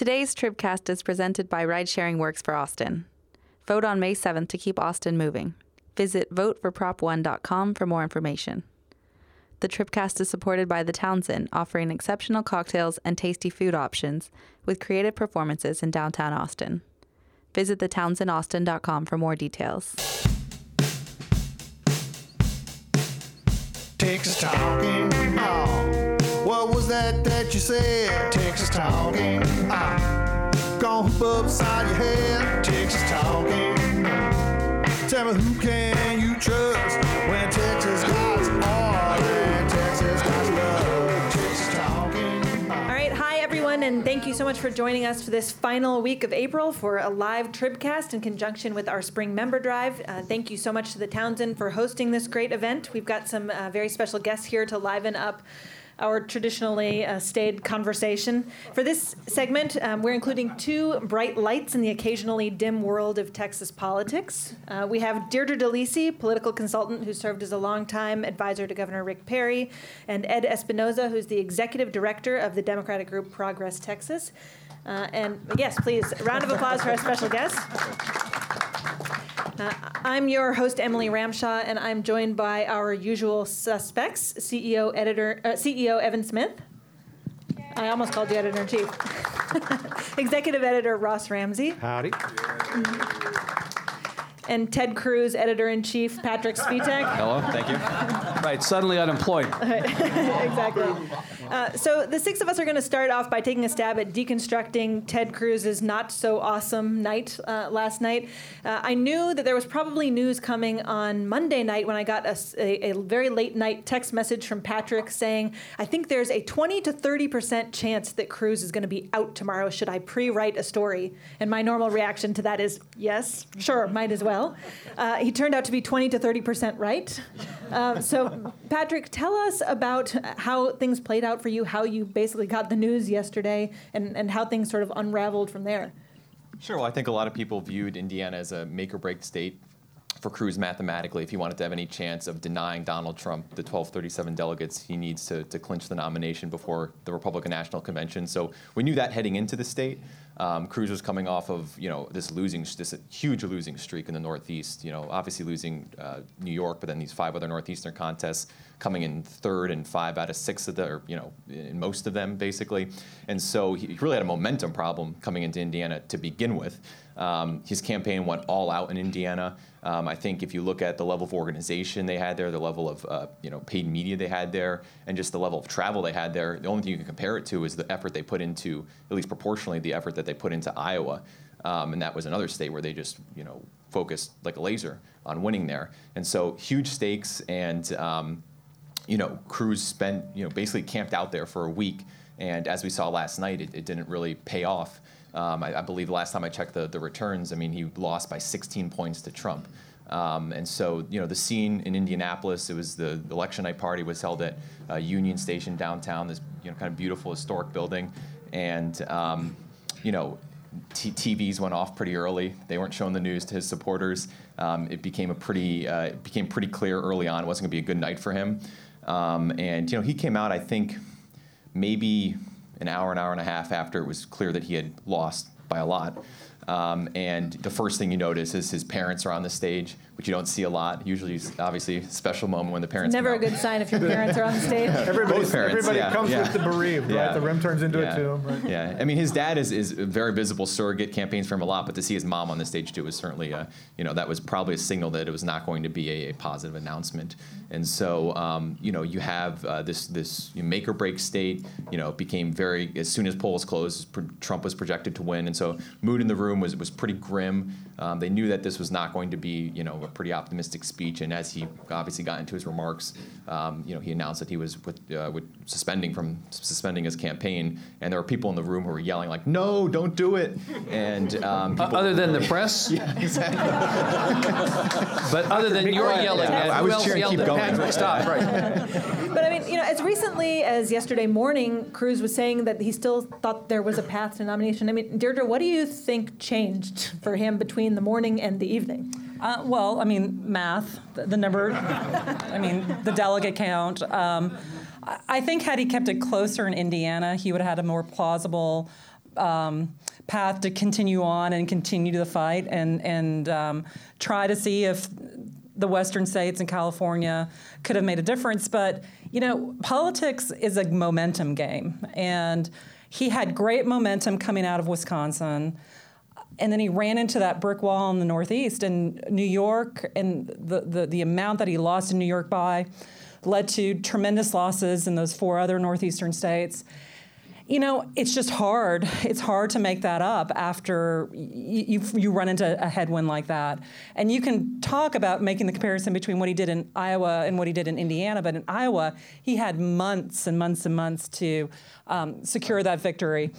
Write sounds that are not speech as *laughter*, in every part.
Today's Tribcast is presented by Ride Sharing Works for Austin. Vote on May 7th to keep Austin moving. Visit voteforprop1.com for more information. The Tribcast is supported by the Townsend, offering exceptional cocktails and tasty food options with creative performances in downtown Austin. Visit thetownsend.austin.com for more details. Talking. What was that that you said? Texas talking. Oh, gonna hoop upside your head. Texas talking. Tell me who can you trust when Texas guys are and Texas guys love talking. All right, hi everyone, and thank you so much for joining us for this final week of April for a live Tribcast in conjunction with our Spring Member Drive. Uh, thank you so much to the Townsend for hosting this great event. We've got some uh, very special guests here to liven up our traditionally uh, staid conversation. For this segment, um, we're including two bright lights in the occasionally dim world of Texas politics. Uh, we have Deirdre DeLisi, political consultant who served as a longtime advisor to Governor Rick Perry, and Ed Espinoza, who's the executive director of the Democratic group Progress Texas. Uh, and yes, please, round of applause for our special guest. Uh, I'm your host, Emily Ramshaw, and I'm joined by our usual suspects: CEO, editor, uh, CEO Evan Smith. I almost called you editor in chief. *laughs* Executive editor Ross Ramsey Howdy. and Ted Cruz, editor in chief Patrick Svitek. Hello, thank you. Right, suddenly unemployed. *laughs* exactly. Uh, so the six of us are going to start off by taking a stab at deconstructing Ted Cruz's not so awesome night uh, last night. Uh, I knew that there was probably news coming on Monday night when I got a very late night text message from Patrick saying, "I think there's a 20 to 30 percent chance that Cruz is going to be out tomorrow. Should I pre-write a story?" And my normal reaction to that is, "Yes, sure, might as well." Uh, he turned out to be 20 to 30 percent right. Um, so, Patrick, tell us about how things played out for you, how you basically got the news yesterday, and, and how things sort of unraveled from there. Sure. Well, I think a lot of people viewed Indiana as a make or break state for Cruz mathematically. If he wanted to have any chance of denying Donald Trump the 1237 delegates, he needs to, to clinch the nomination before the Republican National Convention. So we knew that heading into the state. Um, Cruz was coming off of you know this losing this huge losing streak in the Northeast. You know, obviously losing uh, New York, but then these five other Northeastern contests coming in third and five out of six of the, or you know, in most of them basically. And so he really had a momentum problem coming into Indiana to begin with. Um, his campaign went all out in Indiana. Um, I think if you look at the level of organization they had there, the level of uh, you know paid media they had there, and just the level of travel they had there, the only thing you can compare it to is the effort they put into, at least proportionally, the effort that they put into Iowa. Um, and that was another state where they just you know focused like a laser on winning there. And so huge stakes and um, you know, Cruz spent, you know, basically camped out there for a week. And as we saw last night, it, it didn't really pay off. Um, I, I believe the last time I checked the, the returns, I mean, he lost by 16 points to Trump. Um, and so, you know, the scene in Indianapolis, it was the election night party was held at uh, Union Station downtown, this, you know, kind of beautiful historic building. And, um, you know, T- TVs went off pretty early. They weren't showing the news to his supporters. Um, it became a pretty, uh, it became pretty clear early on it wasn't going to be a good night for him. Um, and you know, he came out. I think maybe an hour, an hour and a half after it was clear that he had lost by a lot. Um, and the first thing you notice is his parents are on the stage, which you don't see a lot. Usually, it's obviously a special moment when the parents. Never a out. good sign if your parents are on the *laughs* stage. Everybody, Both parents, everybody yeah, comes yeah. with the bereaved, Yeah. right? The rim turns into yeah. a tomb, right? Yeah, I mean, his dad is, is a very visible surrogate, campaigns for him a lot, but to see his mom on the stage too was certainly, a, you know, that was probably a signal that it was not going to be a, a positive announcement. And so, um, you know, you have uh, this this make or break state. You know, it became very as soon as polls closed, pr- Trump was projected to win, and so mood in the room was was pretty grim. Um, they knew that this was not going to be, you know, a pretty optimistic speech. And as he obviously got into his remarks, um, you know, he announced that he was with, uh, with suspending from suspending his campaign. And there were people in the room who were yelling like, "No, don't do it!" And um, Uh, other than the press? *laughs* yeah, exactly. *laughs* But other than be your quiet. yelling Yeah, I who was else cheering, yelled keep going. Patrick? Stop, right. *laughs* But I mean, you know, as recently as yesterday morning, Cruz was saying that he still thought there was a path to nomination. I mean, Deirdre, what do you think changed for him between the morning and the evening? Uh, well, I mean, math, the, the number, I mean, the delegate count. Um, I- think had he kept it closer in Indiana, he would have had a more plausible um, path to continue on and continue to the fight and and um, try to see if the western states and California could have made a difference. But you know, politics is a momentum game, and he had great momentum coming out of Wisconsin. And then he ran into that brick wall in the Northeast, and New York, and the, the, the amount that he lost in New York by led to tremendous losses in those four other Northeastern states you know, it's just hard. It's hard to make that up after you, you, run into a headwind like that. And you can talk about making the comparison between what he did in Iowa and what he did in Indiana, but in Iowa, he had months and months and months to um, secure that victory.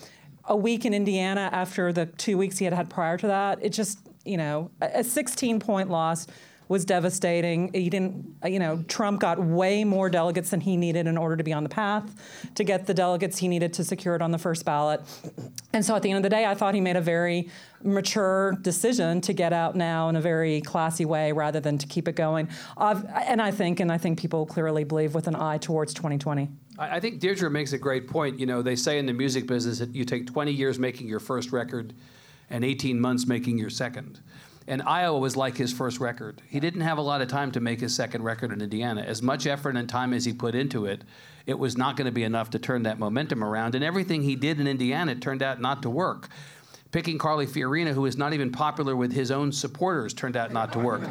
A week in Indiana after the two weeks he had had prior to that, it just, you know, a 16 point loss was devastating. He didn't, you know, Trump got way more delegates than he needed in order to be on the path to get the delegates he needed to secure it on the first ballot. And so at the end of the day, I thought he made a very mature decision to get out now in a very classy way rather than to keep it going. Uh, and I think, and I think people clearly believe with an eye towards 2020. I think Deirdre makes a great point. You know, they say in the music business that you take 20 years making your first record and 18 months making your second. And Iowa was like his first record. He didn't have a lot of time to make his second record in Indiana. As much effort and time as he put into it, it was not going to be enough to turn that momentum around. And everything he did in Indiana turned out not to work. Picking Carly Fiorina, who is not even popular with his own supporters, turned out not to work.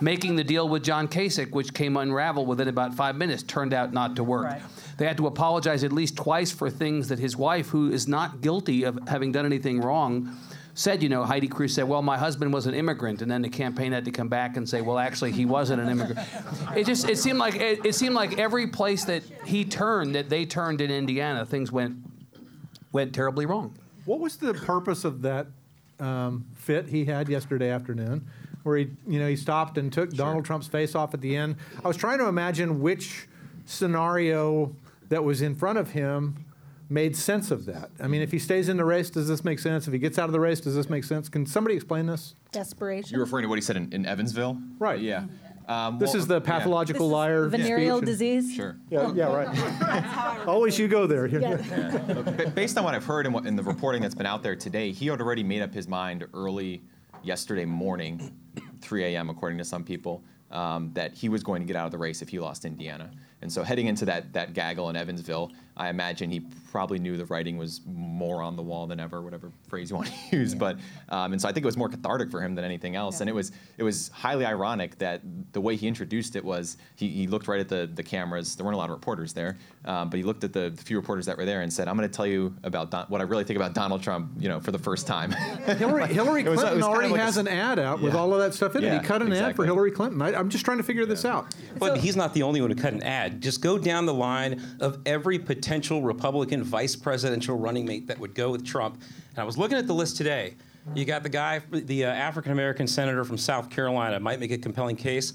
Making the deal with John Kasich, which came unraveled within about five minutes, turned out not to work. Right. They had to apologize at least twice for things that his wife, who is not guilty of having done anything wrong, said, you know, Heidi Cruz said, well, my husband was an immigrant, and then the campaign had to come back and say, well, actually, he wasn't an immigrant. *laughs* it just it seemed like it, it seemed like every place that he turned, that they turned in Indiana, things went went terribly wrong. What was the purpose of that um, fit he had yesterday afternoon, where he, you know, he stopped and took sure. Donald Trump's face off at the end? I was trying to imagine which scenario that was in front of him made sense of that? I mean, if he stays in the race, does this make sense? If he gets out of the race, does this make sense? Can somebody explain this? Desperation. You're referring to what he said in, in Evansville? Right. Yeah. Um, this well, is the pathological yeah. liar. Venereal speech. disease. Sure. Yeah, yeah, right. *laughs* Always you go there. Yeah. yeah. Based on what I've heard and in, in the reporting that's been out there today, he had already made up his mind early yesterday morning, 3 a.m. according to some people, um, that he was going to get out of the race if he lost Indiana. And so heading into that that gaggle in Evansville, I imagine he probably knew the writing was more on the wall than ever, whatever phrase you want to *laughs* use. Yeah. But um, and so I think it was more cathartic for him than anything else. Yeah. And it was it was highly ironic that the way he introduced it was he, he looked right at the the cameras. There weren't a lot of reporters there, um, but he looked at the, the, few reporters that were there and said, "I'm going to tell you about Don- what I really think about Donald Trump." You know, for the first time. *laughs* Hillary Hillary Clinton was, was already like has a, an ad out yeah. with all of that stuff in it. He cut an exactly. ad for Hillary Clinton. I, am just trying to figure this out. But so, he's not the only one who cut an ad. Just go down the line of every potential Republican vice presidential running mate that would go with Trump. And I was looking at the list today. You got the guy, the uh, African American senator from South Carolina, might make a compelling case.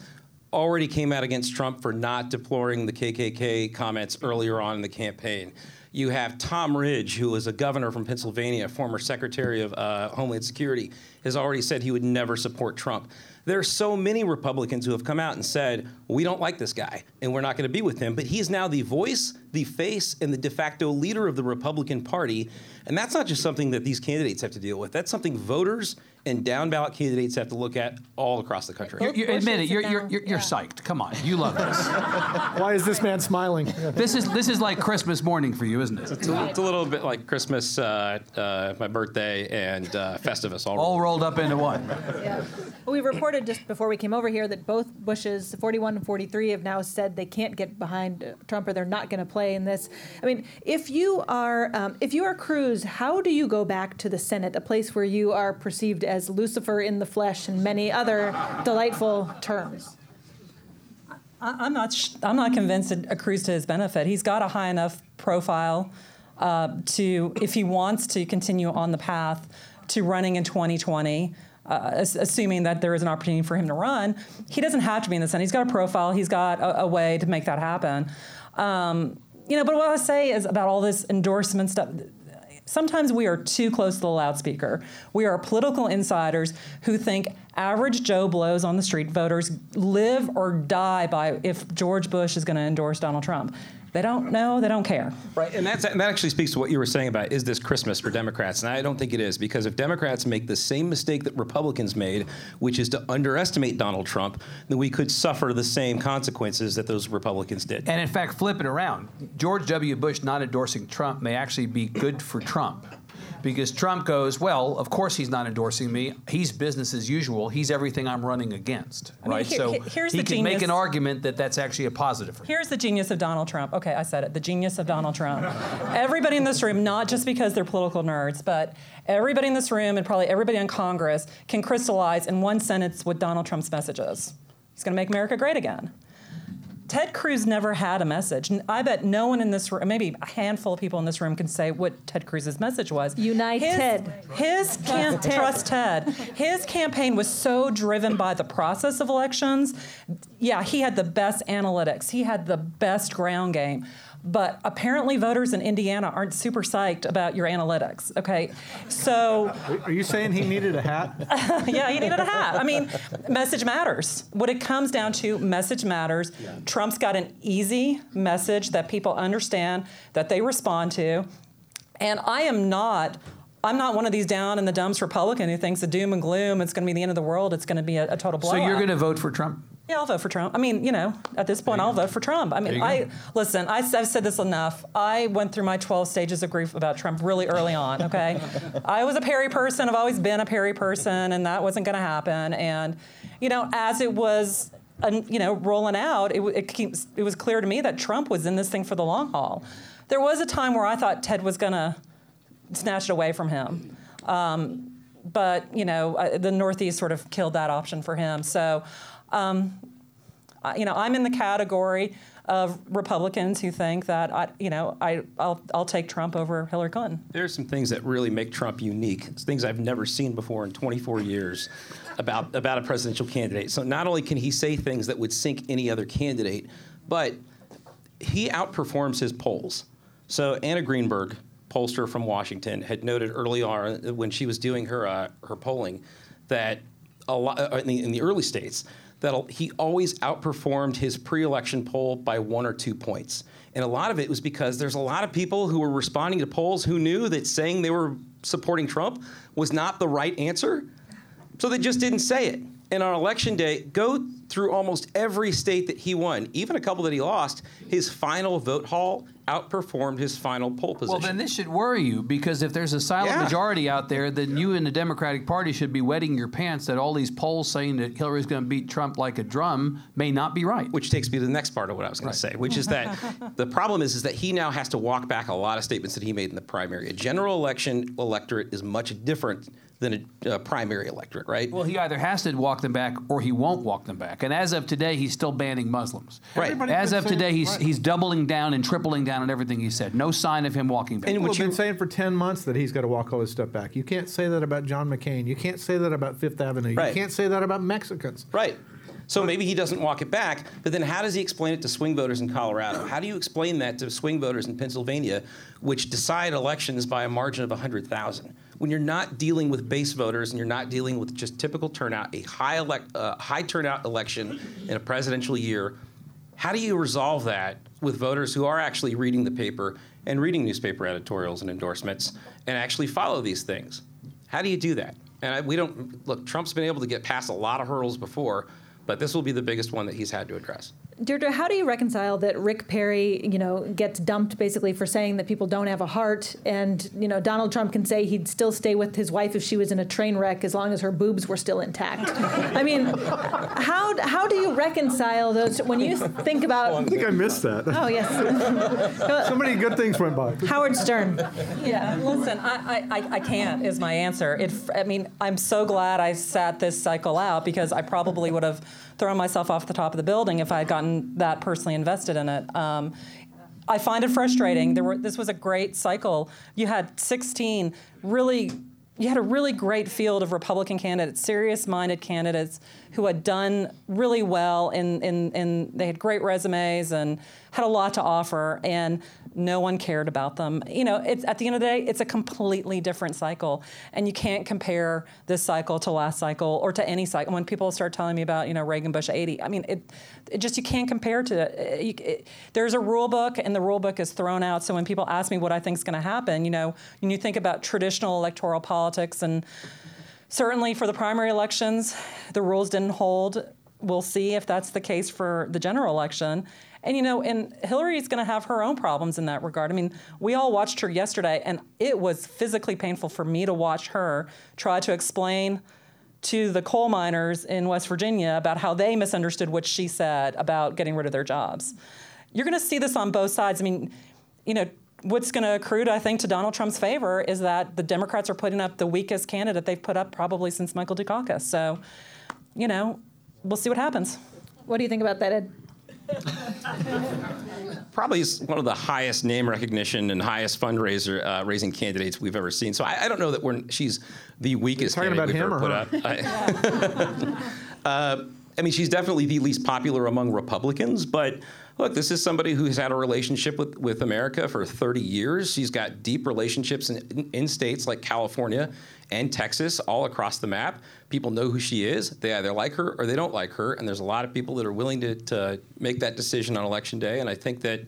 Already came out against Trump for not deploring the KKK comments earlier on in the campaign. You have Tom Ridge, who is a governor from Pennsylvania, former Secretary of uh, Homeland Security, has already said he would never support Trump. There are so many Republicans who have come out and said, we don't like this guy and we're not going to be with him. But he is now the voice, the face, and the de facto leader of the Republican Party. And that's not just something that these candidates have to deal with. That's something voters and down ballot candidates have to look at all across the country. You, you admit it. You're, you're, you're, you're yeah. psyched. Come on. You love this. *laughs* Why is this man smiling? this is this is like Christmas morning for you, isn't it? It's a, it's a little bit like Christmas, uh, uh, my birthday, and uh, Festivus all, all rolled up into one. Yeah. Well, we reported just before we came over here that both Bushes, 41 and 43, have now said they can't get behind Trump or they're not going to play in this. I mean, if you are um, if you are Cruz, how do you go back to the Senate, a place where you are perceived as Lucifer in the flesh and many other delightful terms. I'm not. I'm not convinced it accrues to his benefit. He's got a high enough profile uh, to, if he wants to continue on the path to running in 2020. Uh, assuming that there is an opportunity for him to run, he doesn't have to be in the Senate. He's got a profile. He's got a, a way to make that happen. Um, you know, but what I say is about all this endorsement stuff sometimes we are too close to the loudspeaker. We are political insiders who think average Joe blows on the street voters live or die by if George Bush is going to endorse Donald Trump. They don't know. They don't care. Right, and that's and that actually speaks to what you were saying about is this Christmas for Democrats, and I don't think it is because if Democrats make the same mistake that Republicans made, which is to underestimate Donald Trump, then we could suffer the same consequences that those Republicans did. And in fact, flip it around. George W. Bush not endorsing Trump may actually be good for Trump. Because Trump goes, well, of course he's not endorsing me. He's business as usual. He's everything I'm running against, mean, right? here- so here's he the can make an argument that that's actually a positive for. Here's the genius of Donald Trump. Okay, I said it. The genius of Donald Trump. everybody in this room, not just because they're political nerds, but everybody in this room and probably everybody in Congress can crystallize in one sentence what Donald Trump's message is. He's going to make America great again. Ted Cruz never had a message. I bet no one in this room, maybe a handful of people in this room, can say what Ted Cruz's message was. Unite his, Ted. His cam- Ted. trust Ted. His campaign was so driven by the process of elections. Yeah, he had the best analytics. He had the best ground game. But apparently, voters in Indiana aren't super psyched about your analytics. Okay, so Are you saying he needed a hat? *laughs* yeah, he needed a hat. I mean, message matters. What it comes down to, message matters. Trump's got an easy message that people understand, that they respond to. And I am not. I'm not one of these down in the dumps Republican who thinks the doom and gloom, it's going to be the end of the world, it's going to be a, a total So you're going to vote for Trump? Yeah, I'll vote for Trump. I mean, you know, at this point, I'll vote for Trump. I mean, go. I listen. I, have said this enough. I went through my 12 stages of grief about Trump really early on. Okay, *laughs* I was a Perry person. I've always been a Perry person, and that wasn't going to happen. And you know, as it was, uh, you know, rolling out, it, it, keeps, it was clear to me that Trump was in this thing for the long haul. There was a time where I thought Ted was going to snatch it away from him. Um, but you know, uh, the Northeast sort of killed that option for him. So, um, uh, you know, I'm in the category of Republicans who think that I, you know, I, I'll, I'll take Trump over Hillary Clinton. There are some things that really make Trump unique. It's things I've never seen before in 24 years about, about a presidential candidate. So not only can he say things that would sink any other candidate, but he outperforms his polls. So Anna Greenberg, pollster from Washington, had noted early on when she was doing her uh, her polling that a lot uh, in, the, in the early states that he always outperformed his pre-election poll by one or two points. And a lot of it was because there's a lot of people who were responding to polls who knew that saying they were supporting Trump was not the right answer. So they just didn't say it. And on election day, go through almost every state that he won, even a couple that he lost, his final vote haul outperformed his final poll position. Well, then this should worry you because if there's a silent Yeah. majority out there, then you and the Democratic Party should be wetting your pants that all these polls saying that Hillary's going to beat Trump like a drum may not be right. which takes me to the next part of what I was going to say, which is that *laughs* the problem is, is that he now has to walk back a lot of statements that he made in the primary. A general election electorate is much different than a, a primary electorate, right? Well, he either has to walk them back or he won't walk them back. And as of today, he's still banning Muslims. Right. Everybody As of today, he's right. he's doubling down and tripling down on everything he said. No sign of him walking back. And People what have been saying for 10 months that he's got to walk all his stuff back. You can't say that about John McCain. You can't say that about Fifth Avenue. Right. You can't say that about Mexicans. Right. So maybe he doesn't walk it back, but then how does he explain it to swing voters in Colorado? How do you explain that to swing voters in Pennsylvania, which decide elections by a margin of 100,000? When you're not dealing with base voters and you're not dealing with just typical turnout, a high, elect, uh, high turnout election in a presidential year, how do you resolve that with voters who are actually reading the paper and reading newspaper editorials and endorsements and actually follow these things? How do you do that? And I, we don't look. Trump's been able to get past a lot of hurdles before, but this will be the biggest one that he's had to address. Deirdre, how do you reconcile that Rick Perry, you know, gets dumped basically for saying that people don't have a heart, and you know Donald Trump can say he'd still stay with his wife if she was in a train wreck as long as her boobs were still intact? I mean, how how do you reconcile those when you think about? I think I missed that. Oh yes, so many good things went by. Howard Stern. Yeah, listen, I, I, I- I can't is my answer. It, I mean, I'm so glad I sat this cycle out because I probably would have thrown myself off the top of the building if I had gotten that personally invested in it. Um, I find it frustrating. There were this was a great cycle. You had 16 really you had a really great field of Republican candidates, serious-minded candidates who had done really well in, in, in they had great resumes and had a lot to offer, and no one cared about them. You know, it's at the end of the day, it's a completely different cycle, and you can't compare this cycle to last cycle or to any cycle. When people start telling me about you know Reagan Bush 80, I mean it, it just you can't compare to it. It, There's a rule book, and the rule book is thrown out. So when people ask me what I think is going to happen, you know, when you think about traditional electoral politics and certainly for the primary elections, the rules didn't hold. We'll see if that's the case for the general election. And you know, and Hillary's going to have her own problems in that regard. I mean, we all watched her yesterday, and it was physically painful for me to watch her try to explain to the coal miners in West Virginia about how they misunderstood what she said about getting rid of their jobs. You're going to see this on both sides. I mean, you know, what's going to accrue, to, I think, to Donald Trump's favor is that the Democrats are putting up the weakest candidate they've put up probably since Michael Dukakis. So, you know, we'll see what happens. What do you think about that, Ed? *laughs* Probably is one of the highest name recognition and highest fundraiser uh, raising candidates we've ever seen. So I, I don't know that we're she's the weakest talking candidate about him or put up. I, *laughs* uh, I mean, she's definitely the least popular among Republicans, but look, this is somebody who's had a relationship with, with America for 30 years. She's got deep relationships in, in states like California and Texas, all across the map. People know who she is. They either like her or they don't like her, and there's a lot of people that are willing to, to make that decision on election day. And I think that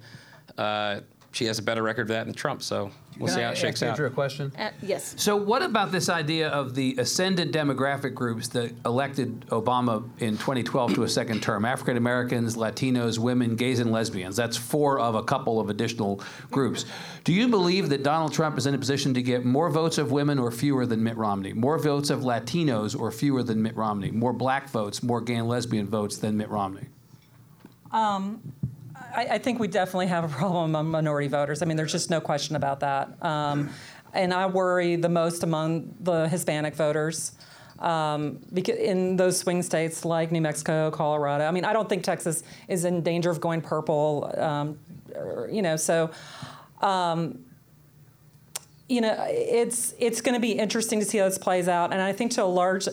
uh, she has a better record of that than Trump. So we'll Can see I how it shakes ask out. Andrew a question? Uh, yes. So, what about this idea of the ascendant demographic groups that elected Obama in 2012 to a second term? African Americans, Latinos, women, gays, and lesbians. That's four of a couple of additional groups. Do you believe that Donald Trump is in a position to get more votes of women or fewer than Mitt Romney? More votes of Latinos or fewer than Mitt Romney? More black votes, more gay and lesbian votes than Mitt Romney? I, I think we definitely have a problem among minority voters. I mean, there's just no question about that. Um, and I worry the most among the Hispanic voters. Um, because in those swing states like New Mexico, Colorado, I mean, I don't think Texas is in danger of going purple. Um, or, you know, so um, you know, it's it's going to be interesting to see how this plays out. And I think to a large,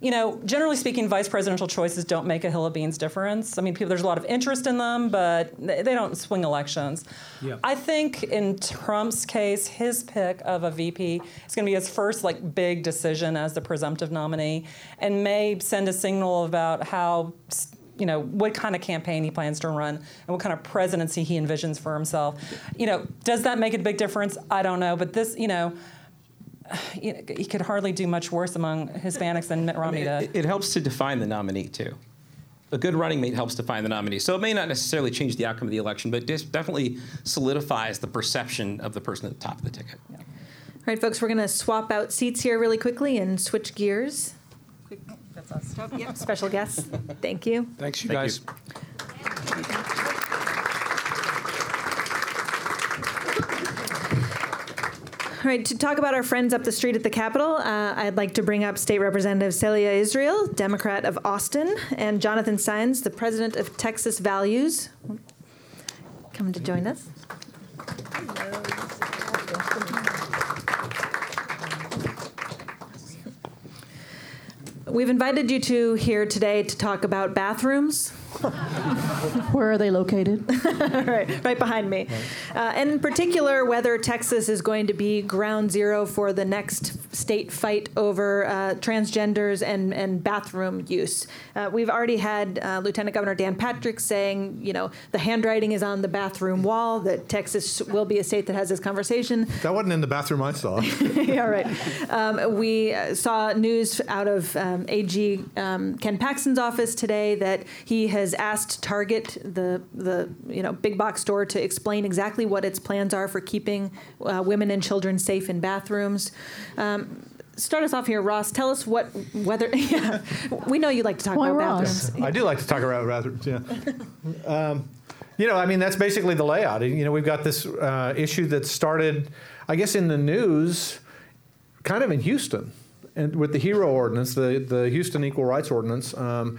you know, generally speaking, vice presidential choices don't make a hill of beans difference. I mean, people, there's a lot of interest in them, but they don't swing elections. Yeah. I think in Trump's case, his pick of a VP is going to be his first like big decision as the presumptive nominee, and may send a signal about how. You know what kind of campaign he plans to run, and what kind of presidency he envisions for himself. You know, does that make a big difference? I don't know, but this, you know, you know, he could hardly do much worse among Hispanics than Mitt Romney did. It, it helps to define the nominee too. A good running mate helps define the nominee. So it may not necessarily change the outcome of the election, but it definitely solidifies the perception of the person at the top of the ticket. All right, folks, we're going to swap out seats here really quickly and switch gears. That's us. Yep, special guests. Thank you. Thanks, you Thank guys. All right, to talk about our friends up the street at the Capitol, uh, I'd like to bring up State Representative Celia Israel, Democrat of Austin, and Jonathan Saenz, the president of Texas Values. Come to join us. We've invited you two here today to talk about bathrooms. Where are they located? *laughs* right, right behind me. Uh, and in particular, whether Texas is going to be ground zero for the next state fight over uh, transgenders and, and bathroom use. Uh, we've already had uh, Lieutenant Governor Dan Patrick saying, you know, the handwriting is on the bathroom wall, that Texas will be a state that has this conversation. That wasn't in the bathroom I saw. *laughs* yeah, right. Um, we uh, saw news out of um, AG um, Ken Paxton's office today that he has asked Target, the the you know big box store, to explain exactly what its plans are for keeping uh, women and children safe in bathrooms. Um, Start us off here, Ross. Tell us what whether. *laughs* Yeah, we know you like to talk Why about Ross? bathrooms. I do like to talk about bathrooms. Yeah. *laughs* Um, you know, I mean, that's basically the layout. You know, we've got this uh, issue that started, I guess, in the news, kind of in Houston, and with the HERO ordinance, the the Houston Equal Rights Ordinance. Um,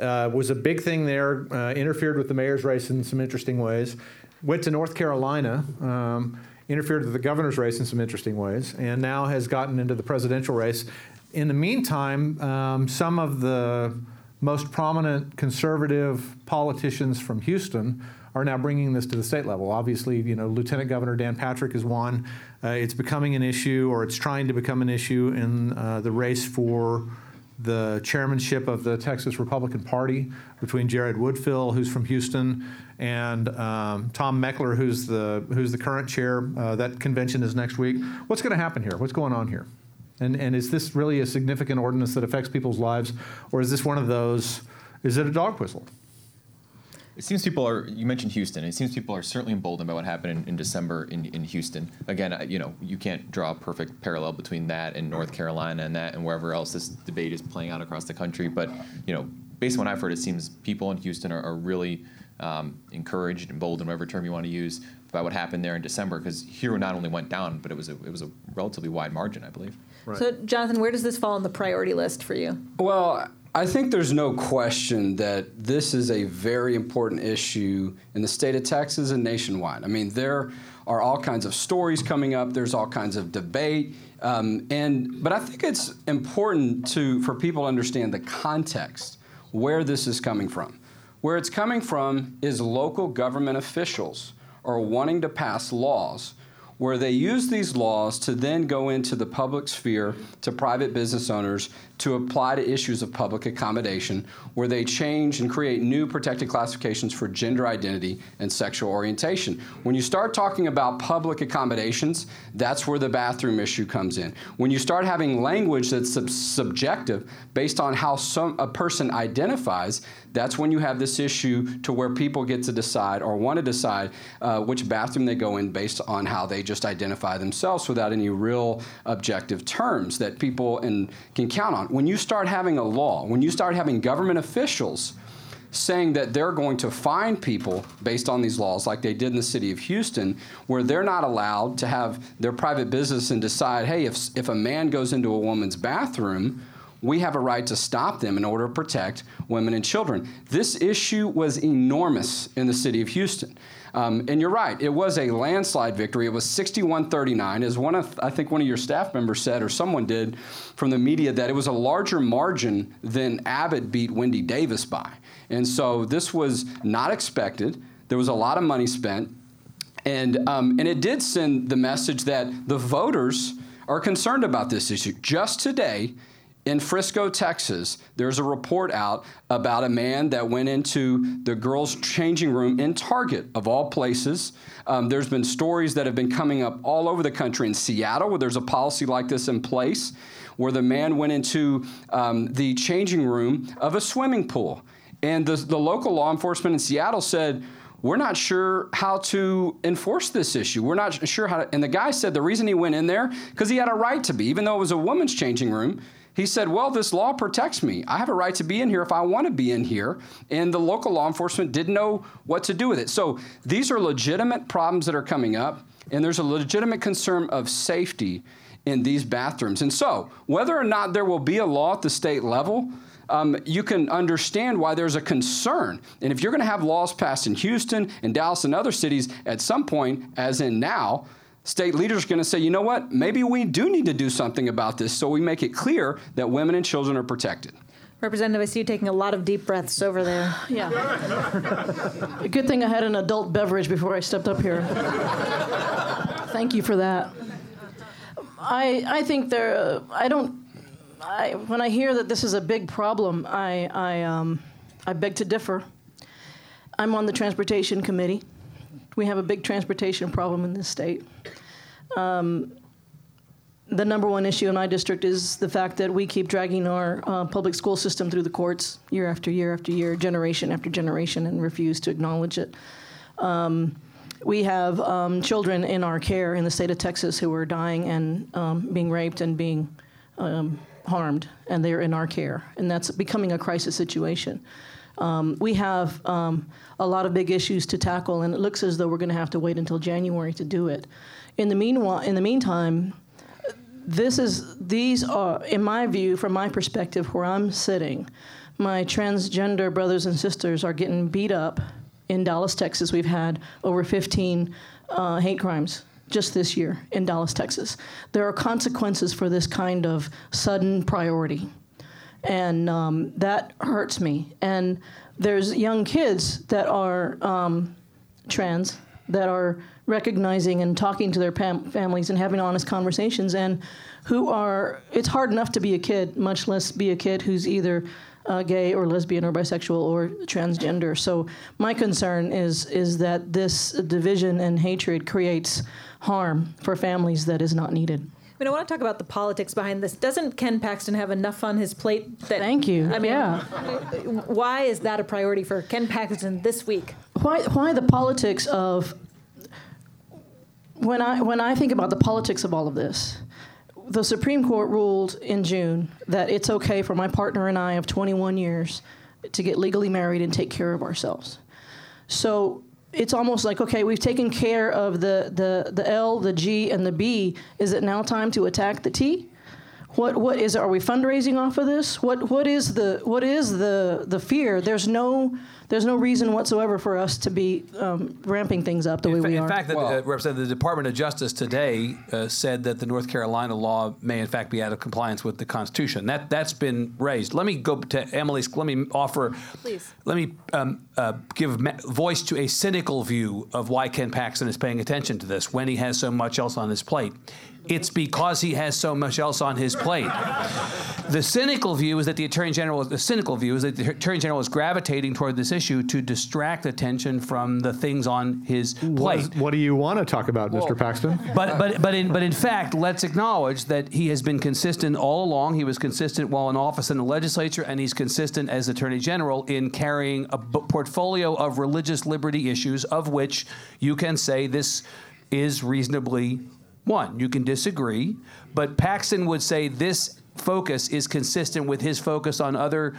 uh, was a big thing there, uh, interfered with the mayor's race in some interesting ways. Went to North Carolina, um, interfered with the governor's race in some interesting ways, and now has gotten into the presidential race. In the meantime, um, some of the most prominent conservative politicians from Houston are now bringing this to the state level. Obviously, you know, Lieutenant Governor Dan Patrick is one. Uh, it's becoming an issue, or it's trying to become an issue in uh, the race for the chairmanship of the Texas Republican Party between Jared Woodfill, who's from Houston, and um, Tom Mechler, who's the who's the current chair. Uh, that convention is next week. What's going to happen here? What's going on here? And and is this really a significant ordinance that affects people's lives, or is this one of those? Is it a dog whistle? It seems people are. You mentioned Houston. It seems people are certainly emboldened by what happened in, in December in, in Houston. Again, you know, you can't draw a perfect parallel between that and North Carolina and that and wherever else this debate is playing out across the country. But you know, based on what I've heard, it seems people in Houston are, are really um, encouraged, emboldened, whatever term you want to use, by what happened there in December. Because Hero not only went down, but it was a it was a relatively wide margin, I believe. So, Jonathan, where does this fall on the priority list for you? Well, I think there's no question that this is a very important issue in the state of Texas and nationwide. I mean, there are all kinds of stories coming up. There's all kinds of debate, um, and but I think it's important to for people to understand the context where this is coming from. Where it's coming from is local government officials are wanting to pass laws where they use these laws to then go into the public sphere to private business owners to apply to issues of public accommodation, where they change and create new protected classifications for gender identity and sexual orientation. When you start talking about public accommodations, that's where the bathroom issue comes in. When you start having language that's sub- subjective based on how some a person identifies, that's when you have this issue to where people get to decide or want to decide uh, which bathroom they go in based on how they just identify themselves without any real objective terms that people and can count on. When you start having a law, when you start having government officials saying that they're going to fine people based on these laws, like they did in the city of Houston, where they're not allowed to have their private business and decide, hey, if, if a man goes into a woman's bathroom, we have a right to stop them in order to protect women and children. This issue was enormous in the city of Houston. Um, and you're right, it was a landslide victory. It was 61 39. As one of, I think one of your staff members said, or someone did from the media, that it was a larger margin than Abbott beat Wendy Davis by. And so this was not expected. There was a lot of money spent. And, um, and it did send the message that the voters are concerned about this issue. Just today, in Frisco, Texas, there's a report out about a man that went into the girls' changing room in Target, of all places. Um, there's been stories that have been coming up all over the country. In Seattle, where there's a policy like this in place, where the man went into um, the changing room of a swimming pool. And the, the local law enforcement in Seattle said, we're not sure how to enforce this issue. We're not sure how to. And the guy said the reason he went in there, because he had a right to be, even though it was a woman's changing room. He said, Well, this law protects me. I have a right to be in here if I want to be in here. And the local law enforcement didn't know what to do with it. So these are legitimate problems that are coming up, and there's a legitimate concern of safety in these bathrooms. And so, whether or not there will be a law at the state level, um, you can understand why there's a concern. And if you're going to have laws passed in Houston and Dallas and other cities at some point, as in now, state leaders are going to say, you know what, maybe we do need to do something about this so we make it clear that women and children are protected. Representative, I see you taking a lot of deep breaths over there. *laughs* Yeah. *laughs* Good thing I had an adult beverage before I stepped up here. Thank you for that. I I think there. I don't. I when I hear that this is a big problem, I I um I beg to differ. I'm on the transportation committee. We have a big transportation problem in this state. Um, the number one issue in my district is the fact that we keep dragging our uh, public school system through the courts year after year after year, generation after generation, and refuse to acknowledge it. Um, we have um, children in our care in the state of Texas who are dying and um, being raped and being um, harmed, and they're in our care, and that's becoming a crisis situation. Um, we have um, a lot of big issues to tackle, and it looks as though we're going to have to wait until January to do it. In the meanwhile, in the meantime, this is these are, in my view, from my perspective, where I'm sitting. My transgender brothers and sisters are getting beat up in Dallas, Texas. We've had over 15 uh, hate crimes just this year in Dallas, Texas. There are consequences for this kind of sudden priority, and um, that hurts me. And there's young kids that are um, trans that are recognizing and talking to their pam- families and having honest conversations and who are it's hard enough to be a kid much less be a kid who's either uh, gay or lesbian or bisexual or transgender so my concern is is that this division and hatred creates harm for families that is not needed mean, I want to talk about the politics behind this. Doesn't Ken Paxton have enough on his plate? That, Thank you. I mean, Yeah. why is that a priority for Ken Paxton this week? why why the politics of when I when I think about the politics of all of this, the Supreme Court ruled in June that it's okay for my partner and I of 21 years to get legally married and take care of ourselves. So it's almost like okay, we've taken care of the the the L, the G, and the B. Is it now time to attack the T? What what is are we fundraising off of this? What what is the what is the the fear? There's no there's no reason whatsoever for us to be um, ramping things up the way In, fa- we in are. fact, the, uh, Representative, the Department of Justice today uh, said that the North Carolina law may, in fact, be out of compliance with the Constitution. That that's been raised. Let me go to Emily's. Let me offer. Please. Let me um, uh, give ma- voice to a cynical view of why Ken Paxton is paying attention to this when he has so much else on his plate. It's because he has so much else on his plate. The cynical view is that the attorney general. The cynical view is that the attorney general is gravitating toward this issue to distract attention from the things on his What, plate. is- what do you want to talk about, Mr. Paxton? *laughs* But but but in but in fact, let's acknowledge that he has been consistent all along. He was consistent while in office in the legislature, and he's consistent as Attorney General in carrying a b- portfolio of religious liberty issues, of which you can say this is reasonably one. You can disagree, but Paxton would say this focus is consistent with his focus on other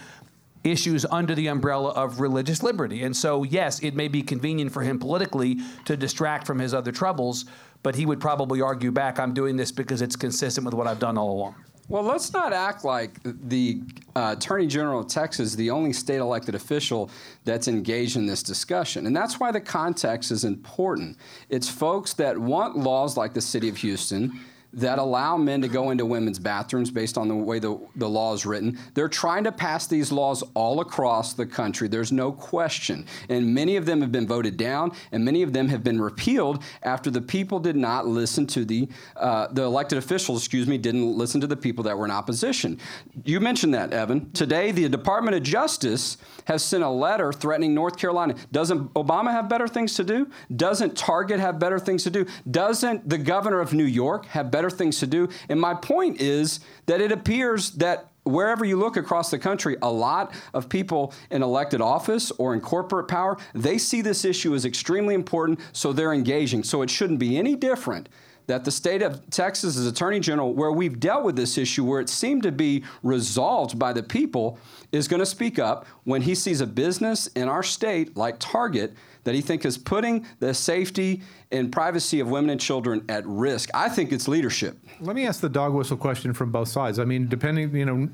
issues under the umbrella of religious liberty. And so, yes, it may be convenient for him politically to distract from his other troubles, but he would probably argue back, I'm doing this because it's consistent with what I've done all along. Well, let's not act like the uh, Attorney General of Texas is the only state elected official that's engaged in this discussion. And that's why the context is important. It's folks that want laws like the City of Houston that allow men to go into women's bathrooms based on the way the, the law is written. They're trying to pass these laws all across the country. There's no question. And many of them have been voted down, and many of them have been repealed after the people did not listen to the, uh, the elected officials, excuse me, didn't listen to the people that were in opposition. You mentioned that, Evan. Today, the Department of Justice has sent a letter threatening North Carolina. Doesn't Obama have better things to do? Doesn't Target have better things to do? Doesn't the governor of New York have better things to do? And my point is that it appears that wherever you look across the country, a lot of people in elected office or in corporate power, they see this issue as extremely important, so they're engaging. So it shouldn't be any different that the state of Texas' as attorney general, where we've dealt with this issue, where it seemed to be resolved by the people, is going to speak up when he sees a business in our state like Target that he thinks is putting the safety and privacy of women and children at risk. I think it's leadership. Let me ask the dog whistle question from both sides. I mean, depending, you know,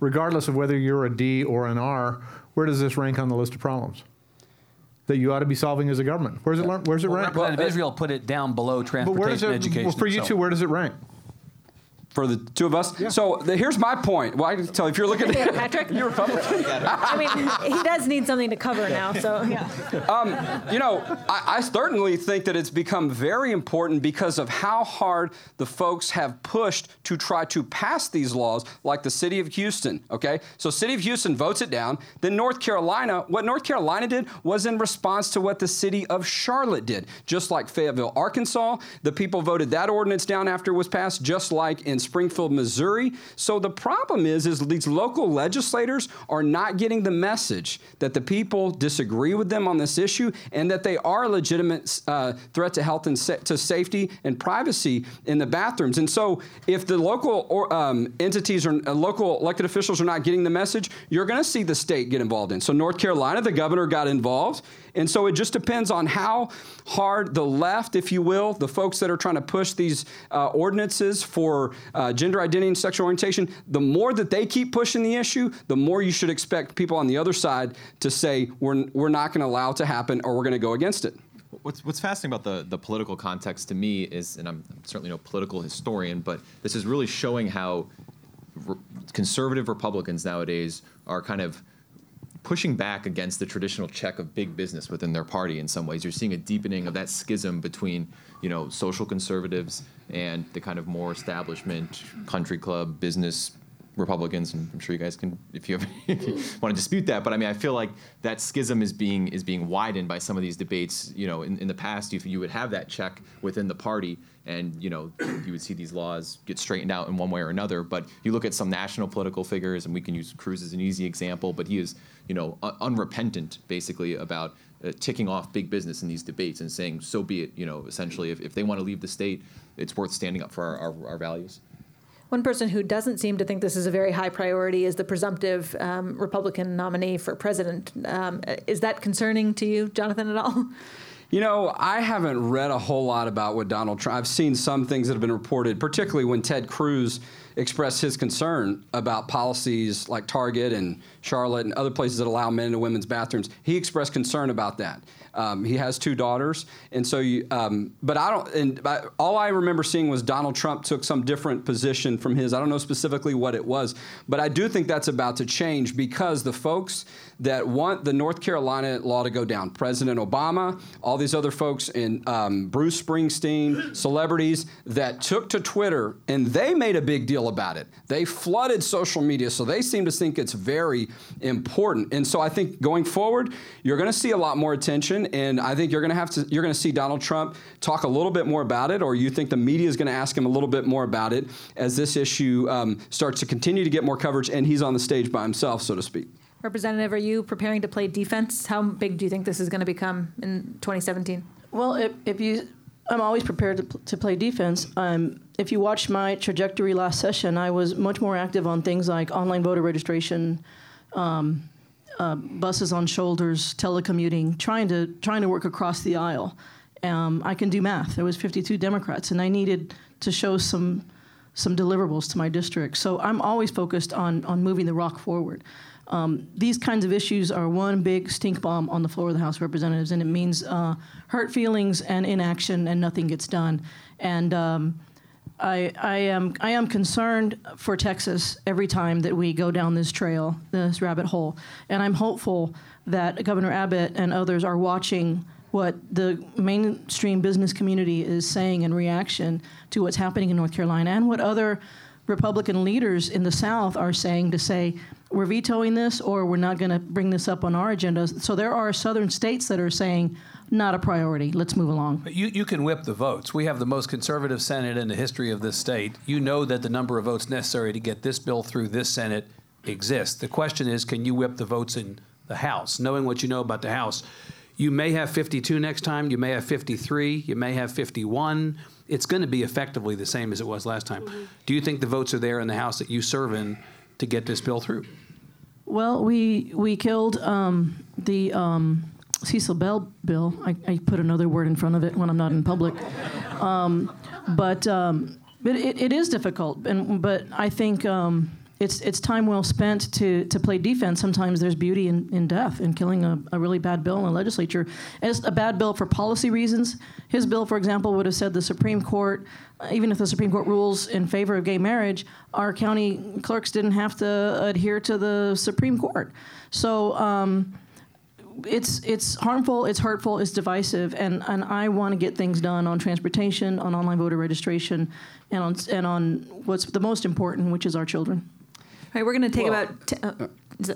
regardless of whether you're a D or an R, where does this rank on the list of problems that you ought to be solving as a government? Where's it? learn- Where's it Well, rank? Representative Israel put it down below But where does transportation it? education. Well, for you so- two, where does it rank? For the two of us? So the, here's my point. Well, I can tell if you're looking Yeah, at Patrick. *laughs* you're Republican. *laughs* I mean, he does need something to cover now, so yeah. *laughs* Um, you know, I, I certainly think that it's become very important because of how hard the folks have pushed to try to pass these laws, like the city of Houston. Okay, so city of Houston votes it down. Then North Carolina, what North Carolina did was in response to what the city of Charlotte did. Just like Fayetteville, Arkansas, the people voted that ordinance down after it was passed. Just like in Springfield, Missouri. So the problem is, is these local legislators are not getting the message that the people disagree with them on this issue and that they are a legitimate uh, threat to health and sa- to safety and privacy in the bathrooms. And so, if the local or, um, entities or uh, local elected officials are not getting the message, you're going to see the state get involved in. So, North Carolina, the governor got involved. And so it just depends on how hard the left, if you will, the folks that are trying to push these uh, ordinances for uh, gender identity and sexual orientation, the more that they keep pushing the issue, the more you should expect people on the other side to say, we're, we're not going to allow it to happen or we're going to go against it. What's, what's fascinating about the, the political context to me is, and I'm certainly no political historian, but this is really showing how re- conservative Republicans nowadays are kind of pushing back against the traditional check of big business within their party in some ways. You're seeing a deepening of that schism between, you know, social conservatives and the kind of more establishment country club business Republicans, and I'm sure you guys can, if you, have, *laughs* if you want to dispute that. But I mean, I feel like that schism is being is being widened by some of these debates. You know, in, in the past, you, you would have that check within the party, and you know, you would see these laws get straightened out in one way or another. But you look at some national political figures, and we can use Cruz as an easy example. But he is, you know, un- unrepentant basically about uh, ticking off big business in these debates and saying, so be it. You know, essentially, if, if they want to leave the state, it's worth standing up for our, our, our values. One person who doesn't seem to think this is a very high priority is the presumptive um, Republican nominee for president. Um, is that concerning to you, Jonathan, at all? You know, I haven't read a whole lot about what Donald Trump. I've seen some things that have been reported, particularly when Ted Cruz expressed his concern about policies like Target and Charlotte and other places that allow men into women's bathrooms. He expressed concern about that. Um, he has two daughters, and so you. Um, but I don't. And I, all I remember seeing was Donald Trump took some different position from his. I don't know specifically what it was, but I do think that's about to change because the folks that want the North Carolina law to go down, President Obama, all these other folks, and um, Bruce Springsteen, celebrities that took to Twitter and they made a big deal about it. They flooded social media, so they seem to think it's very important. And so I think going forward, you're going to see a lot more attention, and I think you're going to have to you're going to see Donald Trump talk a little bit more about it, or you think the media is going to ask him a little bit more about it as this issue um, starts to continue to get more coverage, and he's on the stage by himself, so to speak. Representative, are you preparing to play defense? How big do you think this is going to become in 2017? Well, if, if you, I'm always prepared to, to play defense. Um, if you watched my trajectory last session, I was much more active on things like online voter registration, um, uh, buses on shoulders, telecommuting, trying to trying to work across the aisle. Um, I can do math. There was 52 Democrats, and I needed to show some some deliverables to my district. So I'm always focused on on moving the rock forward. Um, these kinds of issues are one big stink bomb on the floor of the House of Representatives, and it means uh, hurt feelings and inaction, and nothing gets done. And um, I, I am I am concerned for Texas every time that we go down this trail, this rabbit hole, and I'm hopeful that Governor Abbott and others are watching what the mainstream business community is saying in reaction to what's happening in North Carolina and what other Republican leaders in the South are saying to say we're vetoing this or we're not going to bring this up on our agenda. So there are southern states that are saying not a priority. Let's move along. You, you can whip the votes. We have the most conservative Senate in the history of this state. You know that the number of votes necessary to get this bill through this Senate exists. The question is, can you whip the votes in the House? Knowing what you know about the House, you may have 52 next time, you may have 53, you may have 51. It's going to be effectively the same as it was last time. Mm-hmm. Do you think the votes are there in the House that you serve in to get this bill through? Well, we we killed um, the um, Cecil Bell bill. I, I, put another word in front of it when I'm not in public. Um, but um, but it, it is difficult, and but I think um, it's it's time well spent to to play defense. Sometimes there's beauty in, in death in killing a, a really bad bill in the legislature. It's a bad bill for policy reasons. His bill, for example, would have said the Supreme Court, even if the Supreme Court rules in favor of gay marriage, our county clerks didn't have to adhere to the Supreme Court. So. Um, it's it's harmful, it's hurtful, it's divisive, and, and I want to get things done on transportation, on online voter registration, and on and on what's the most important, which is our children. Right, we're going to take well, about. T- uh,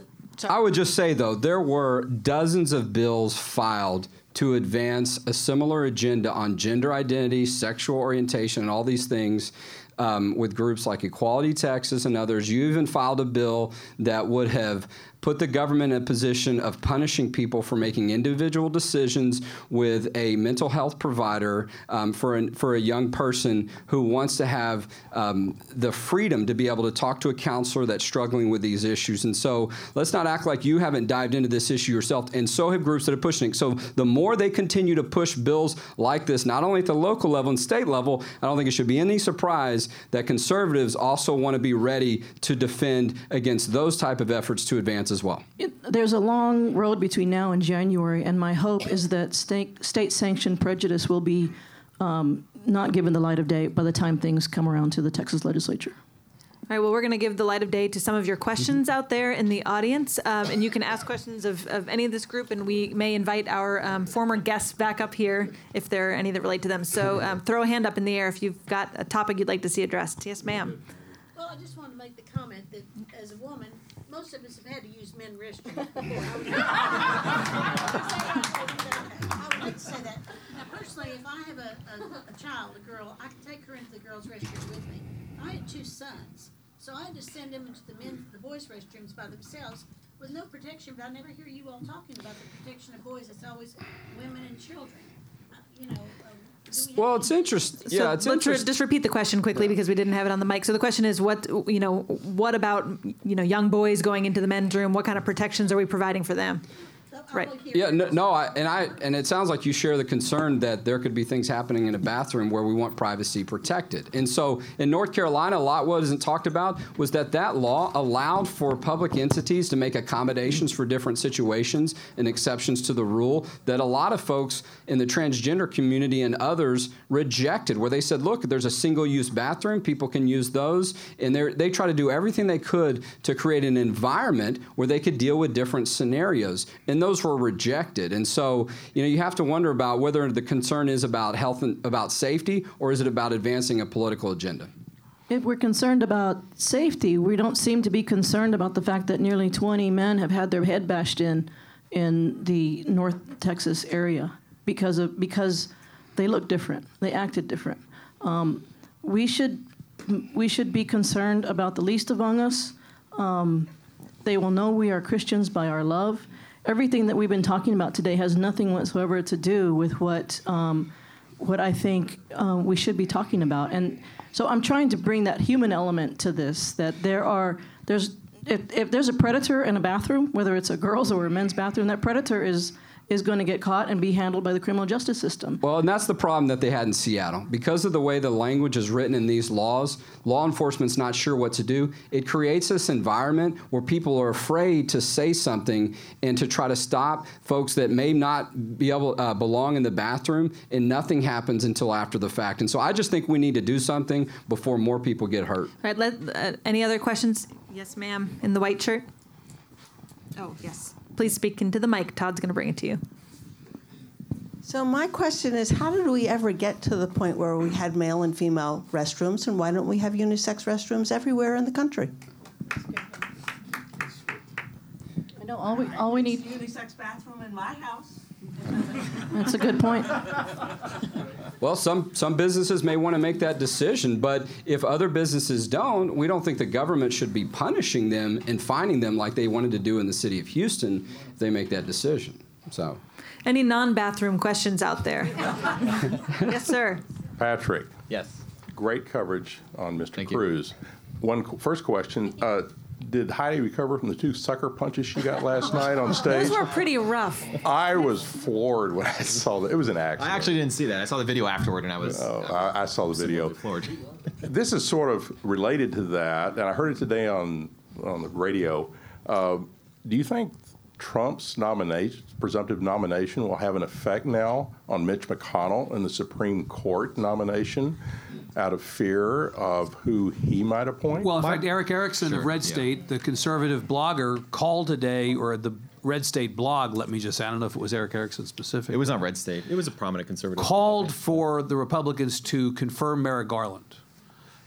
I would just say though there were dozens of bills filed to advance a similar agenda on gender identity, sexual orientation, and all these things um, with groups like Equality Texas and others. You even filed a bill that would have put the government in a position of punishing people for making individual decisions with a mental health provider um, for, an, for a young person who wants to have um, the freedom to be able to talk to a counselor that's struggling with these issues. And so let's not act like you haven't dived into this issue yourself, and so have groups that are pushing it. So the more they continue to push bills like this, not only at the local level and state level, I don't think it should be any surprise that conservatives also want to be ready to defend against those type of efforts to advance as well. It, there's a long road between now and January, and my hope is that state, state sanctioned prejudice will be um, not given the light of day by the time things come around to the Texas legislature. All right, well, we're going to give the light of day to some of your questions out there in the audience. Um, and you can ask questions of, of any of this group, and we may invite our um, former guests back up here if there are any that relate to them. So um, throw a hand up in the air if you've got a topic you'd like to see addressed. Yes, ma'am. Well, I just wanted to make the comment that as a woman, most of us have had to use men restrooms *laughs* before. I would *laughs* like to say that. Now, personally, if I have a, a, a child, a girl, I can take her into the girls' restroom with me. I had two sons, so I had to send them into the men, the boys' restrooms by themselves with no protection. But I never hear you all talking about the protection of boys. It's always women and children. Uh, You know. Do we Well, it's interesting. So Yeah, it's let's re- interesting. just repeat the question quickly because we didn't have it on the mic. So the question is, what you know, what about you know young boys going into the men's room? What kind of protections are we providing for them? Right. Yeah, no, no I, and I and it sounds like you share the concern that there could be things happening in a bathroom where we want privacy protected. And so in North Carolina, a lot wasn't talked about was that that law allowed for public entities to make accommodations for different situations and exceptions to the rule that a lot of folks in the transgender community and others rejected, where they said, look, there's a single-use bathroom, people can use those, and they they try to do everything they could to create an environment where they could deal with different scenarios, and those were rejected. And so, you know, you have to wonder about whether the concern is about health and about safety, or is it about advancing a political agenda? If we're concerned about safety, we don't seem to be concerned about the fact that nearly 20 men have had their head bashed in in the North Texas area because of because they look different, they acted different. Um, we should we should be concerned about the least among us. Um, they will know we are Christians by our love. Everything that we've been talking about today has nothing whatsoever to do with what um, what I think um, we should be talking about. And so I'm trying to bring that human element to this. That there are there's if, if there's a predator in a bathroom, whether it's a girls or a men's bathroom, that predator is is going to get caught and be handled by the criminal justice system. Well, and that's the problem that they had in Seattle. Because of the way the language is written in these laws, law enforcement's not sure what to do. It creates this environment where people are afraid to say something and to try to stop folks that may not be able uh, belong in the bathroom, and nothing happens until after the fact. And so I just think we need to do something before more people get hurt. All right. Let uh, any other questions? Yes, ma'am, in the white shirt. Oh, yes. Please speak into the mic. Todd's going to bring it to you. So my question is, how did we ever get to the point where we had male and female restrooms, and why don't we have unisex restrooms everywhere in the country? I know all we all we need. unisex bathroom in my house. That's a good point. *laughs* Well, some, some businesses may want to make that decision, but if other businesses don't, we don't think the government should be punishing them and fining them like they wanted to do in the city of Houston if they make that decision. So, Any non-bathroom questions out there? *laughs* yes, sir. Patrick. Yes. Great coverage on Mr. Cruz. One qu- first question: uh, Did Heidi recover from the two sucker punches she got last *laughs* night on stage? Those were pretty rough. I was floored when I saw that. It was an accident. I actually didn't see that. I saw the video afterward, and I was. Oh, I, I saw the video. floored. *laughs* this is sort of related to that, and I heard it today on on the radio. Uh, do you think Trump's nomination, presumptive nomination, will have an effect now on Mitch McConnell and the Supreme Court nomination, out of fear of who he might appoint? Well, in fact, Erick Erickson Sure, of Red yeah. State, the conservative blogger, called today, or the Red State blog, let me just say, I don't know if it was Erick Erickson specific. It was on Red State. It was a prominent conservative. Called for the Republicans to confirm Merrick Garland.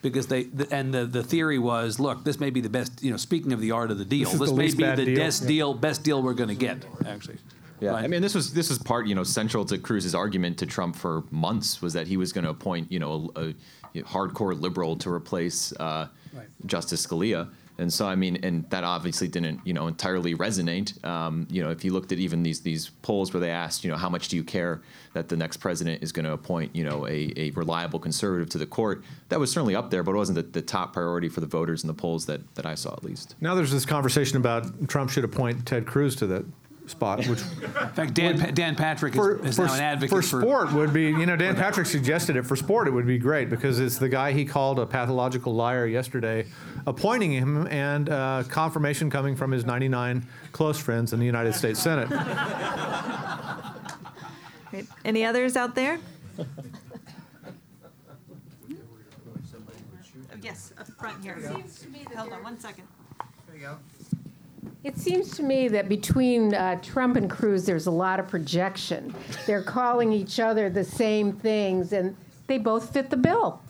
Because they, the, and the, the theory was, look, this may be the best, you know, speaking of the art of the deal, This this the may be the deal. best Yeah. deal, best deal we're going to get, actually. Yeah, I mean, this was this was part, you know, central to Cruz's argument to Trump for months was that he was going to appoint, you know, a, a hardcore liberal to replace uh, Justice Scalia, and so I mean, and that obviously didn't, you know, entirely resonate. Um, you know, if you looked at even these these polls where they asked, you know, how much do you care that the next president is going to appoint, you know, a, a reliable conservative to the court, that was certainly up there, but it wasn't the, the top priority for the voters in the polls that that I saw at least. Now there's this conversation about Trump should appoint Ted Cruz to that spot, which *laughs* In fact, Dan, Pa- Dan Patrick is, for, is for, now an advocate for for. sport would be, you know, Dan Patrick suggested it for sport. It would be great because it's the guy he called a pathological liar yesterday, appointing him, and uh, confirmation coming from his 99 close friends in the United States Senate. Great. Any others out there? Yes. up front here. Hold on one second. There you go. It seems to me that between uh, Trump and Cruz, there's a lot of projection. They're calling each other the same things, and they both fit the bill.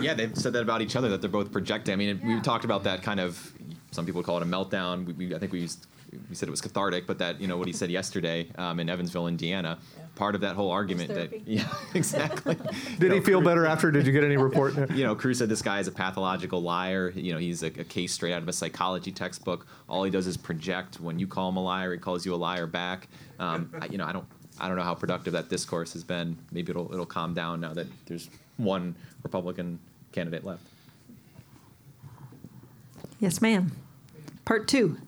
Yeah, they've said that about each other that they're both projecting. I mean, we talked about that kind of. Some people call it a meltdown. We, we, I think we used we said it was cathartic, but that you know what he said *laughs* yesterday um, in Evansville, Indiana. Part of that whole argument that yeah, *laughs* exactly. *laughs* Did he feel better after? Did you get any report? you know, Cruz said this guy is a pathological liar. You know, he's a, a case straight out of a psychology textbook. All he does is project. When you call him a liar, he calls you a liar back. Um, I, you know, I don't, I don't know how productive that discourse has been. Maybe it'll, it'll calm down now that there's one Republican candidate left. Yes, ma'am. Part two.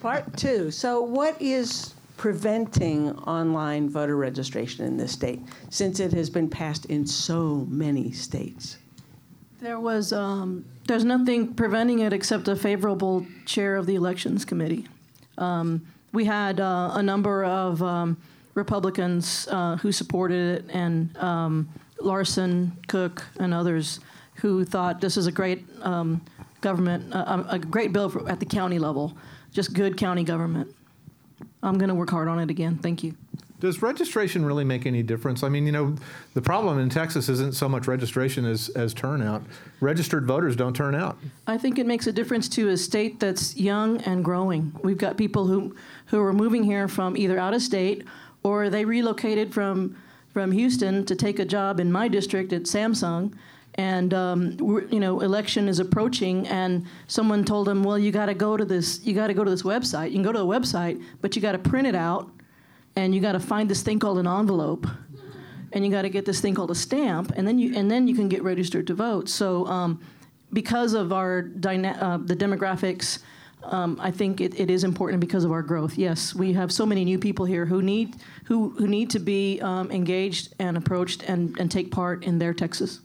Part two. So, what is preventing online voter registration in this state since it has been passed in so many states? There was, um, there's nothing preventing it except a favorable chair of the elections committee. Um, we had uh, a number of um, Republicans uh, who supported it, and um, Larson, Cook, and others who thought this is a great um, government, uh, a great bill for, at the county level, just good county government. I'm going to work hard on it again. Thank you. Does registration really make any difference? I mean, you know, the problem in Texas isn't so much registration as, as turnout. Registered voters don't turn out. I think it makes a difference to a state that's young and growing. We've got people who who are moving here from either out of state or they relocated from from Houston to take a job in my district at Samsung. And um, you know, election is approaching, and someone told them, "Well, you got to go to this. You got to go to this website. You can go to the website, but you got to print it out, and you got to find this thing called an envelope, and you got to get this thing called a stamp, and then you and then you can get registered to vote. So, um, because of our dyna- uh, the demographics, um, I think it, it is important because of our growth. Yes, we have so many new people here who need who who need to be um, engaged and approached and, and take part in their Texas.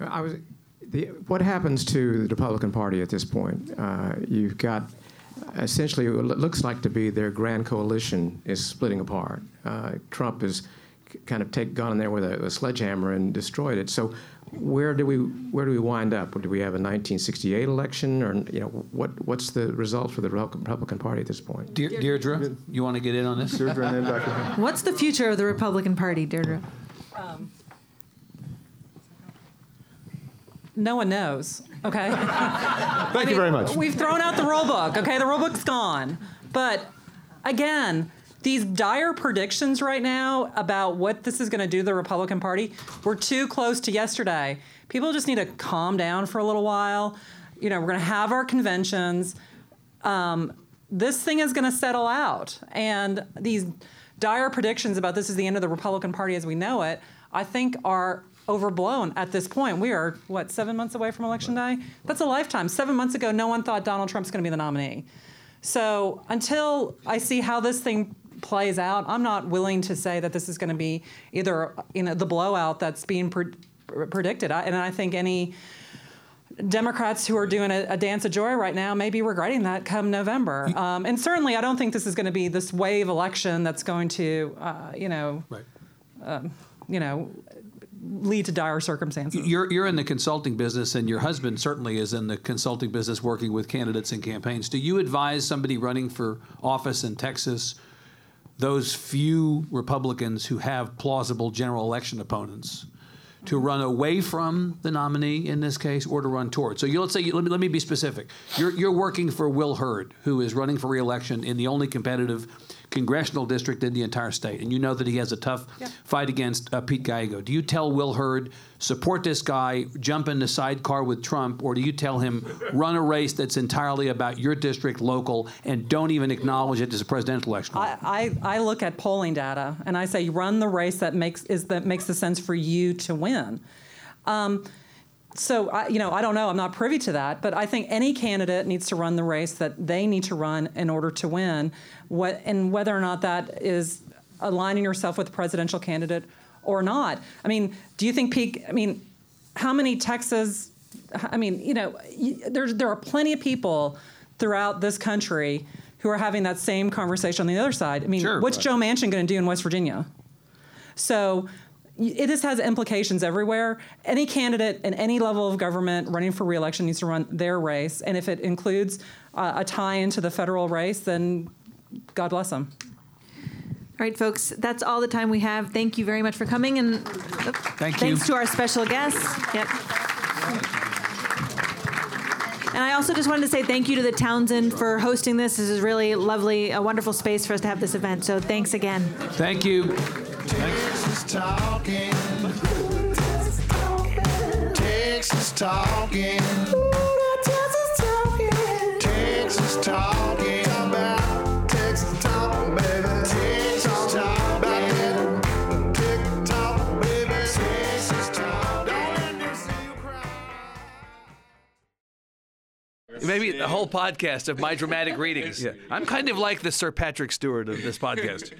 I was, the, what happens to the Republican Party at this point? Uh, you've got essentially what looks like to be their grand coalition is splitting apart. Uh, Trump has kind of take, gone in there with a, a sledgehammer and destroyed it. So where do we where do we wind up? Do we have a 1968 election, or you know what what's the result for the Republican Party at this point? De- Deirdre, you want to get in on this? Deirdre, and then Dr. What's the future of the Republican Party, Deirdre? Um, no one knows. Okay. *laughs* Thank you very much. We've thrown out the rule book. Okay, the rule book's gone. But again, these dire predictions right now about what this is going to do to the Republican Party, we're too close to yesterday. People just need to calm down for a little while. You know, we're going to have our conventions. Um, this thing is going to settle out. And these dire predictions about this is the end of the Republican Party as we know it, I think are overblown at this point. We are, what, seven months away from Election Day? That's a lifetime. Seven months ago, no one thought Donald Trump's going to be the nominee. So until I see how this thing plays out, I'm not willing to say that this is going to be either you know the blowout that's being pre- predicted. I, and I think any Democrats who are doing a, a dance of joy right now may be regretting that come November. Um, and certainly, I don't think this is going to be this wave election that's going to, uh, you know, um, you know, lead to dire circumstances. You're, you're in the consulting business, and your husband certainly is in the consulting business working with candidates and campaigns. Do you advise somebody running for office in Texas, those few Republicans who have plausible general election opponents, to run away from the nominee in this case or to run toward? So you, let's say, let me, let me be specific. You're, you're working for Will Hurd, who is running for reelection in the only competitive congressional district in the entire state, and you know that he has a tough fight against uh, Pete Gallego. Do you tell Will Hurd, support this guy, jump in the sidecar with Trump, or do you tell him, run a race that's entirely about your district, local, and don't even acknowledge it as a presidential election? I, I, I look at polling data and I say run the race that makes is that makes the sense for you to win. Um, so I, you know, I don't know. I'm not privy to that, but I think any candidate needs to run the race that they need to run in order to win. What and whether or not that is aligning yourself with a presidential candidate or not. I mean, do you think Pete? I mean, how many Texas? I mean, you know, there's there are plenty of people throughout this country who are having that same conversation on the other side. I mean, Sure. what's Right. Joe Manchin going to do in West Virginia? So, it just has implications everywhere. Any candidate in any level of government running for reelection needs to run their race, and if it includes uh, a tie into the federal race, then God bless them. All right, folks, that's all the time we have. Thank you very much for coming, and Thank you. thanks to our special guests. Yep. And I also just wanted to say thank you to the Townsend for hosting this. This is really lovely, a wonderful space for us to have this event. So thanks again. Thank you. Texas talking. Texas talking. Texas talking about Texas talking, baby. Texas talking about TikTok, baby. Texas talk. Don't let them see you cry. Maybe the whole podcast of my dramatic readings. *laughs* Yeah. I'm kind of like the Sir Patrick Stewart of this *laughs* podcast.